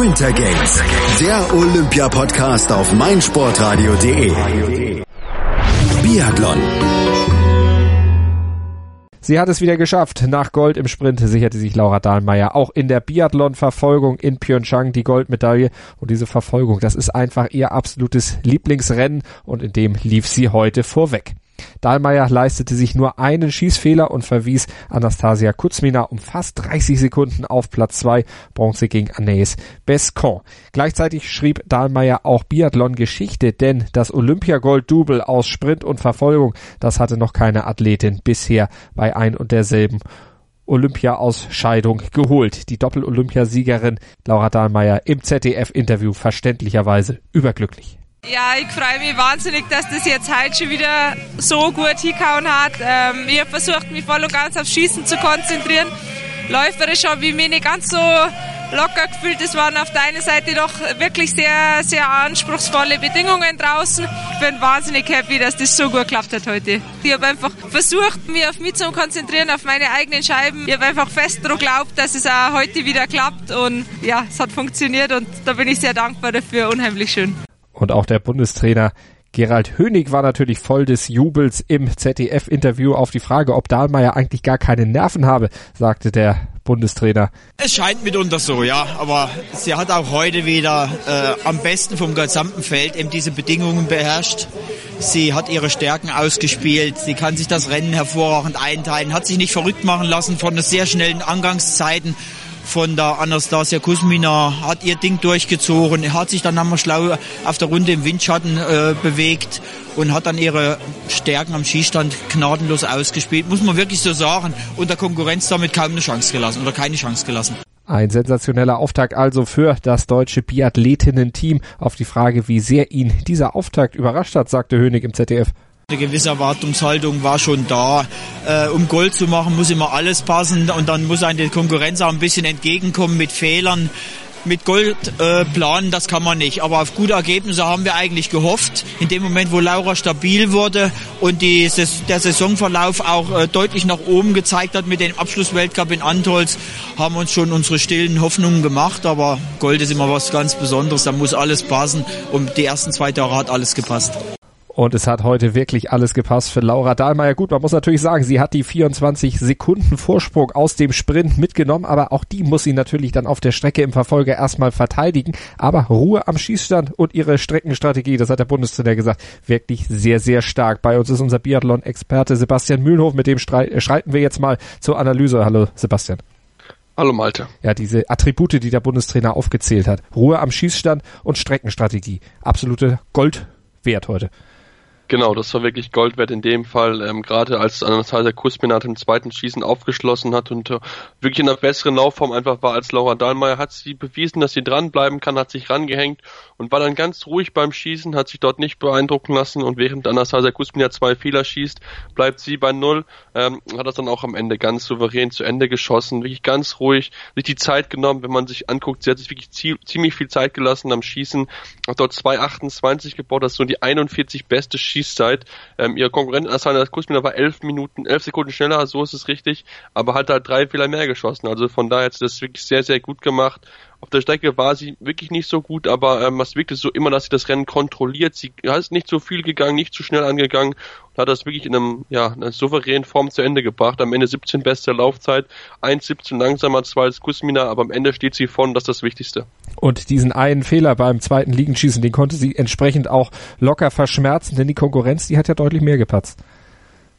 Winter Games, der Olympia-Podcast auf meinsportradio.de. Biathlon. Sie hat es wieder geschafft. Nach Gold im Sprint sicherte sich Laura Dahlmeier auch in der Biathlon-Verfolgung in Pyeongchang die Goldmedaille. Und diese Verfolgung, das ist einfach ihr absolutes Lieblingsrennen und in dem lief sie heute vorweg. Dahlmeier leistete sich nur einen Schießfehler und verwies Anastasia Kuzmina um fast 30 Sekunden auf Platz 2, Bronze gegen Anaïs Bescon. Gleichzeitig schrieb Dahlmeier auch Biathlon-Geschichte, denn das Olympiagold-Double aus Sprint und Verfolgung, das hatte noch keine Athletin bisher bei ein und derselben Olympia-Ausscheidung geholt. Die Doppel-Olympiasiegerin Laura Dahlmeier im ZDF-Interview verständlicherweise überglücklich. Ja, ich freue mich wahnsinnig, dass das jetzt heute schon wieder so gut hingehauen hat. Ähm, ich habe versucht, mich voll und ganz aufs Schießen zu konzentrieren. Läuferisch habe ich mich nicht ganz so locker gefühlt. Es waren auf der einen Seite doch wirklich sehr, sehr anspruchsvolle Bedingungen draußen. Ich bin wahnsinnig happy, dass das so gut geklappt hat heute. Ich habe einfach versucht, mich auf mich zu konzentrieren, auf meine eigenen Scheiben. Ich habe einfach fest daran geglaubt, dass es auch heute wieder klappt und ja, es hat funktioniert und da bin ich sehr dankbar dafür. Unheimlich schön. Und auch der Bundestrainer Gerald Hönig war natürlich voll des Jubels im ZDF-Interview auf die Frage, ob Dahlmeier eigentlich gar keine Nerven habe, sagte der Bundestrainer. Es scheint mitunter so, ja, aber sie hat auch heute wieder äh, am besten vom gesamten Feld eben diese Bedingungen beherrscht. Sie hat ihre Stärken ausgespielt, sie kann sich das Rennen hervorragend einteilen, hat sich nicht verrückt machen lassen von den sehr schnellen Angangszeiten von der Anastasia Kuzmina, hat ihr Ding durchgezogen, hat sich dann einmal schlau auf der Runde im Windschatten äh, bewegt und hat dann ihre Stärken am Schießstand gnadenlos ausgespielt, muss man wirklich so sagen, und der Konkurrenz damit kaum eine Chance gelassen oder keine Chance gelassen. Ein sensationeller Auftakt also für das deutsche Biathletinnen-Team. Auf die Frage, wie sehr ihn dieser Auftakt überrascht hat, sagte Hönig im ZDF. Eine gewisse Erwartungshaltung war schon da. Äh, um Gold zu machen, muss immer alles passen und dann muss eine Konkurrenz auch ein bisschen entgegenkommen mit Fehlern. Mit Gold äh, planen, das kann man nicht. Aber auf gute Ergebnisse haben wir eigentlich gehofft. In dem Moment, wo Laura stabil wurde und die, der Saisonverlauf auch äh, deutlich nach oben gezeigt hat mit dem Abschlussweltcup in Antolz, haben uns schon unsere stillen Hoffnungen gemacht. Aber Gold ist immer was ganz Besonderes. Da muss alles passen. Und die ersten zwei Jahre hat alles gepasst. Und es hat heute wirklich alles gepasst für Laura Dahlmeier. Gut, man muss natürlich sagen, sie hat die 24 Sekunden Vorsprung aus dem Sprint mitgenommen, aber auch die muss sie natürlich dann auf der Strecke im Verfolger erstmal verteidigen. Aber Ruhe am Schießstand und ihre Streckenstrategie, das hat der Bundestrainer gesagt, wirklich sehr, sehr stark. Bei uns ist unser Biathlon-Experte Sebastian Mühlenhof, mit dem äh, schreiten wir jetzt mal zur Analyse. Hallo Sebastian. Hallo Malte. Ja, diese Attribute, die der Bundestrainer aufgezählt hat. Ruhe am Schießstand und Streckenstrategie. Absolute Gold wert heute. Genau, das war wirklich Gold wert in dem Fall, ähm, gerade als Anastasia Kusminat im zweiten Schießen aufgeschlossen hat und äh, wirklich in einer besseren Laufform einfach war als Laura Dahlmeier, hat sie bewiesen, dass sie dranbleiben kann, hat sich rangehängt und war dann ganz ruhig beim Schießen, hat sich dort nicht beeindrucken lassen und während Anastasia Kusminat zwei Fehler schießt, bleibt sie bei Null, ähm, hat das dann auch am Ende ganz souverän zu Ende geschossen, wirklich ganz ruhig, sich die Zeit genommen, wenn man sich anguckt, sie hat sich wirklich ziemlich viel Zeit gelassen am Schießen, hat dort 2,28 gebaut, das ist so die 41 beste Schießen Schießzeit. Ähm, ihr Konkurrent Asana Kusmina war elf Minuten, elf Sekunden schneller, so ist es richtig, aber hat halt drei Fehler mehr geschossen. Also von daher hat sie das wirklich sehr, sehr gut gemacht. Auf der Strecke war sie wirklich nicht so gut, aber ähm, es wirkte so immer, dass sie das Rennen kontrolliert. Sie ist nicht so viel gegangen, nicht zu schnell angegangen und hat das wirklich in einem, ja, einer souveränen Form zu Ende gebracht. Am Ende 17 beste Laufzeit, 1,17 langsamer als als Kusmina, aber am Ende steht sie vorne, das ist das Wichtigste. Und diesen einen Fehler beim zweiten Liegenschießen, den konnte sie entsprechend auch locker verschmerzen, denn die Konkurrenz, die hat ja deutlich mehr gepatzt.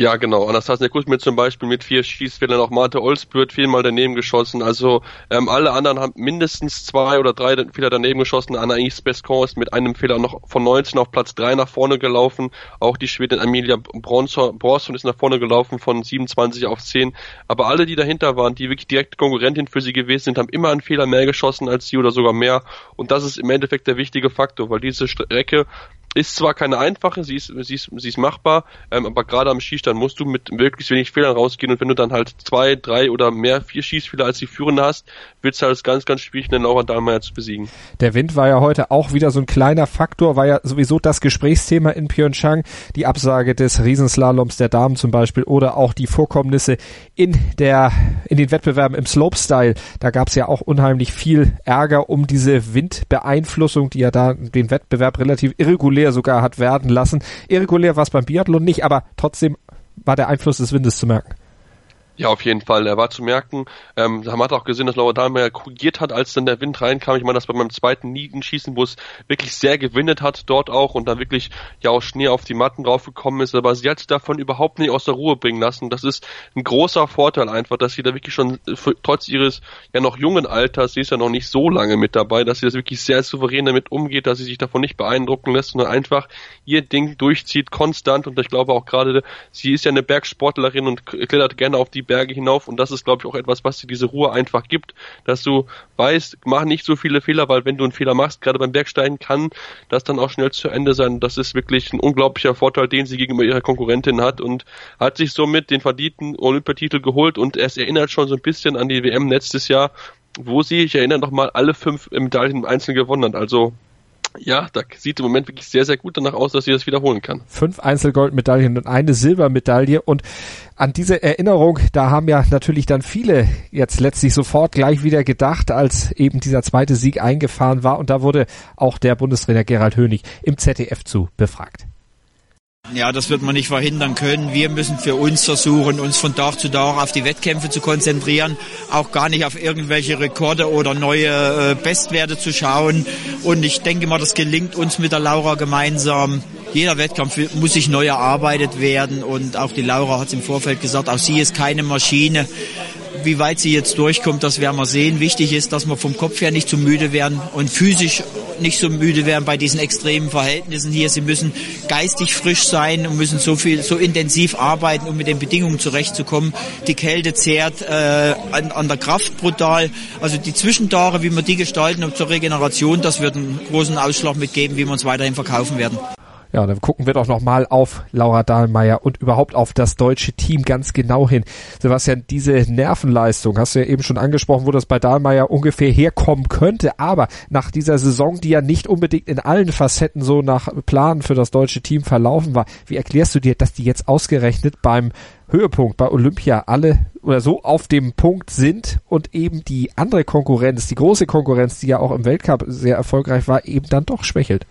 Ja, genau. Anastasia Kuzmin zum Beispiel mit vier Schießfehlern, auch Marte Olsbürt viermal daneben geschossen. Also ähm, alle anderen haben mindestens zwei oder drei Fehler daneben geschossen. Anaïs Bescon ist mit einem Fehler noch von 19 auf Platz 3 nach vorne gelaufen. Auch die Schwedin Amelia Bronson, ist nach vorne gelaufen von 27 auf 10. Aber alle, die dahinter waren, die wirklich direkte Konkurrentin für sie gewesen sind, haben immer einen Fehler mehr geschossen als sie oder sogar mehr. Und das ist im Endeffekt der wichtige Faktor, weil diese Strecke ist zwar keine einfache, sie ist, sie ist, sie ist machbar, ähm, aber gerade am Schießstand musst du mit möglichst wenig Fehlern rausgehen und wenn du dann halt zwei, drei oder mehr, vier Schießfehler als die Führende hast, wird es halt ganz, ganz schwierig, den Laura Dahlmeier zu besiegen. Der Wind war ja heute auch wieder so ein kleiner Faktor, war ja sowieso das Gesprächsthema in Pyeongchang, die Absage des Riesenslaloms der Damen zum Beispiel oder auch die Vorkommnisse in der, in den Wettbewerben im Slopestyle. Da gab es ja auch unheimlich viel Ärger um diese Windbeeinflussung, die ja da den Wettbewerb relativ irregulär irregulär sogar hat werden lassen. Irregulär war es beim Biathlon nicht, aber trotzdem war der Einfluss des Windes zu merken. Ja, auf jeden Fall. Er war zu merken. Ähm, man hat auch gesehen, dass Laura Dahlmeier korrigiert hat, als dann der Wind reinkam. Ich meine, das bei meinem zweiten Nietenschießen, wo es wirklich sehr gewindet hat dort auch und da wirklich ja auch Schnee auf die Matten draufgekommen ist. Aber sie hat sich davon überhaupt nicht aus der Ruhe bringen lassen. Das ist ein großer Vorteil einfach, dass sie da wirklich schon trotz ihres ja noch jungen Alters, sie ist ja noch nicht so lange mit dabei, dass sie das wirklich sehr souverän damit umgeht, dass sie sich davon nicht beeindrucken lässt, sondern einfach ihr Ding durchzieht, konstant. Und ich glaube auch gerade, sie ist ja eine Bergsportlerin und klettert gerne auf die Berge hinauf und das ist, glaube ich, auch etwas, was dir diese Ruhe einfach gibt, dass du weißt, mach nicht so viele Fehler, weil wenn du einen Fehler machst, gerade beim Bergsteigen, kann das dann auch schnell zu Ende sein. Das ist wirklich ein unglaublicher Vorteil, den sie gegenüber ihrer Konkurrentin hat und hat sich somit den verdienten Olympiatitel geholt und es erinnert schon so ein bisschen an die WM letztes Jahr, wo sie, ich erinnere noch mal, alle fünf Medaillen im Einzelnen gewonnen hat. Also ja, da sieht im Moment wirklich sehr, sehr gut danach aus, dass sie das wiederholen kann. Fünf Einzelgoldmedaillen und eine Silbermedaille. Und an diese Erinnerung, da haben ja natürlich dann viele jetzt letztlich sofort gleich wieder gedacht, als eben dieser zweite Sieg eingefahren war. Und da wurde auch der Bundestrainer Gerald Hönig im ZDF zu befragt. Ja, das wird man nicht verhindern können. Wir müssen für uns versuchen, uns von Tag zu Tag auf die Wettkämpfe zu konzentrieren, auch gar nicht auf irgendwelche Rekorde oder neue äh, Bestwerte zu schauen. Und ich denke mal, das gelingt uns mit der Laura gemeinsam. Jeder Wettkampf muss sich neu erarbeitet werden und auch die Laura hat es im Vorfeld gesagt, auch sie ist keine Maschine. Wie weit sie jetzt durchkommt, das werden wir sehen. Wichtig ist, dass wir vom Kopf her nicht zu müde werden und physisch nicht so müde werden bei diesen extremen Verhältnissen hier. Sie müssen geistig frisch sein und müssen so viel, so intensiv arbeiten, um mit den Bedingungen zurechtzukommen. Die Kälte zehrt äh, an, an der Kraft brutal. Also die Zwischentage, wie wir die gestalten und zur Regeneration, das wird einen großen Ausschlag mitgeben, wie wir uns weiterhin verkaufen werden. Ja, dann gucken wir doch nochmal auf Laura Dahlmeier und überhaupt auf das deutsche Team ganz genau hin. Sebastian, diese Nervenleistung, hast du ja eben schon angesprochen, wo das bei Dahlmeier ungefähr herkommen könnte, aber nach dieser Saison, die ja nicht unbedingt in allen Facetten so nach Plan für das deutsche Team verlaufen war, wie erklärst du dir, dass die jetzt ausgerechnet beim Höhepunkt bei Olympia alle oder so auf dem Punkt sind und eben die andere Konkurrenz, die große Konkurrenz, die ja auch im Weltcup sehr erfolgreich war, eben dann doch schwächelt?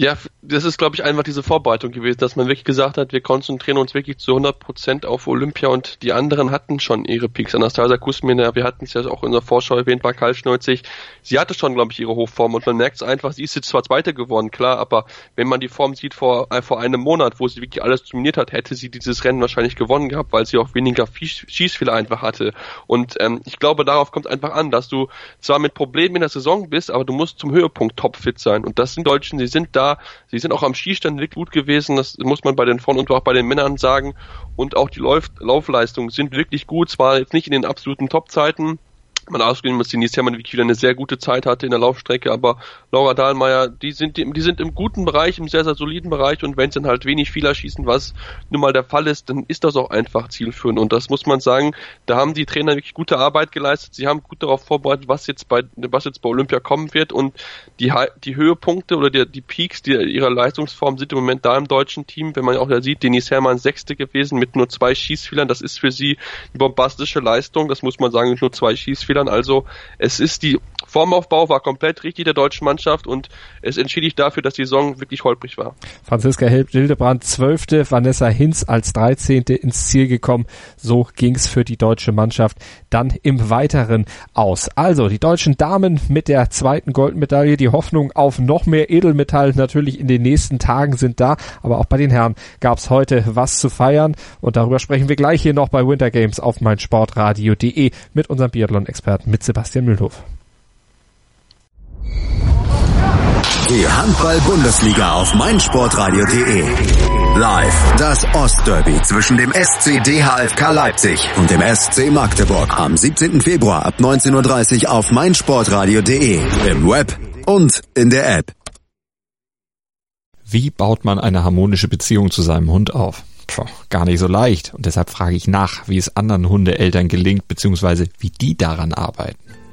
Ja, das ist, glaube ich, einfach diese Vorbereitung gewesen, dass man wirklich gesagt hat, wir konzentrieren uns wirklich zu 100 Prozent auf Olympia und die anderen hatten schon ihre Peaks. Anastasia Kusmina, wir hatten es ja auch in der Vorschau erwähnt, war kaltschnäuzig. Sie hatte schon, glaube ich, ihre Hochform und man merkt es einfach, sie ist jetzt zwar Zweite geworden, klar, aber wenn man die Form sieht vor, äh, vor einem Monat, wo sie wirklich alles dominiert hat, hätte sie dieses Rennen wahrscheinlich gewonnen gehabt, weil sie auch weniger Schießfehler einfach hatte. Und ähm, ich glaube, darauf kommt einfach an, dass du zwar mit Problemen in der Saison bist, aber du musst zum Höhepunkt topfit sein. Und das sind Deutschen, sie sind da Sie sind auch am Skistand wirklich gut gewesen, das muss man bei den Frauen und auch bei den Männern sagen. Und auch die Lauf Laufleistungen sind wirklich gut, zwar jetzt nicht in den absoluten Topzeiten, man ausgehen muss, Denise Herrmann wirklich wieder eine sehr gute Zeit hatte in der Laufstrecke, aber Laura Dahlmeier, die sind, die sind im guten Bereich, im sehr, sehr soliden Bereich. Und wenn sie dann halt wenig Fehler schießen, was nun mal der Fall ist, dann ist das auch einfach zielführend. Und das muss man sagen, da haben die Trainer wirklich gute Arbeit geleistet, sie haben gut darauf vorbereitet, was jetzt bei, was jetzt bei Olympia kommen wird. Und die, die Höhepunkte oder die, die Peaks die, ihrer Leistungsform sind im Moment da im deutschen Team, wenn man auch da sieht, Denise Herrmann Sechste gewesen mit nur zwei Schießfehlern, das ist für sie eine bombastische Leistung, das muss man sagen, nur zwei Schießfehler Spielern. Also es ist die Formaufbau war komplett richtig der deutschen Mannschaft und es entschädigt dafür, dass die Saison wirklich holprig war. Franziska Hildebrand zwölfte, Vanessa Hinz als dreizehnte ins Ziel gekommen. So ging's für die deutsche Mannschaft dann im Weiteren aus. Also die deutschen Damen mit der zweiten Goldmedaille. Die Hoffnung auf noch mehr Edelmetall natürlich in den nächsten Tagen sind da. Aber auch bei den Herren gab's heute was zu feiern und darüber sprechen wir gleich hier noch bei Winter Games auf meinsportradio.de mit unserem Biathlon-Experten mit Sebastian Mühlhoff. Die Handball-Bundesliga auf meinsportradio.de. Live das Ostderby zwischen dem SC DHFK Leipzig und dem SC Magdeburg am 17. Februar ab 19.30 Uhr auf meinsportradio.de. Im Web und in der App. Wie baut man eine harmonische Beziehung zu seinem Hund auf? Puh, gar nicht so leicht. Und deshalb frage ich nach, wie es anderen Hundeeltern gelingt, beziehungsweise wie die daran arbeiten.